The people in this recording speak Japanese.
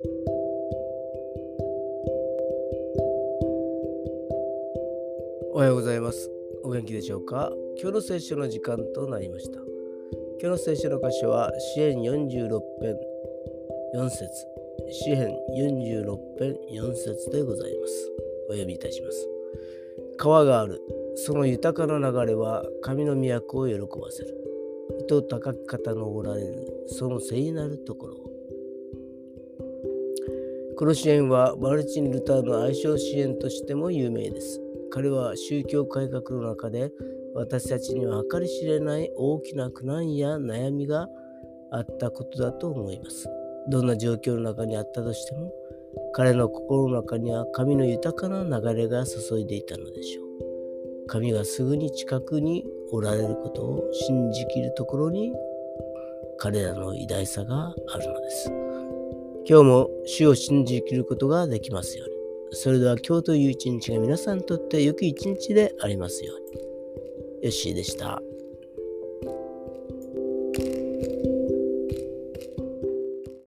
おはようございます。お元気でしょうか？今日の聖書の時間となりました。今日の聖書の箇所は、詩編46編4節詩編46編4節でございます。お読みいたします。川がある。その豊かな流れは神の都を喜ばせる。糸高き方のおられる、その聖なるところを。この支援はマルチン・ルターの愛称支援としても有名です。彼は宗教改革の中で私たちには計り知れない大きな苦難や悩みがあったことだと思います。どんな状況の中にあったとしても彼の心の中には神の豊かな流れが注いでいたのでしょう。神がすぐに近くにおられることを信じきるところに彼らの偉大さがあるのです。今日も主を信じきることができますように。それでは今日という一日が皆さんにとって良き一日でありますように。よッしーでした。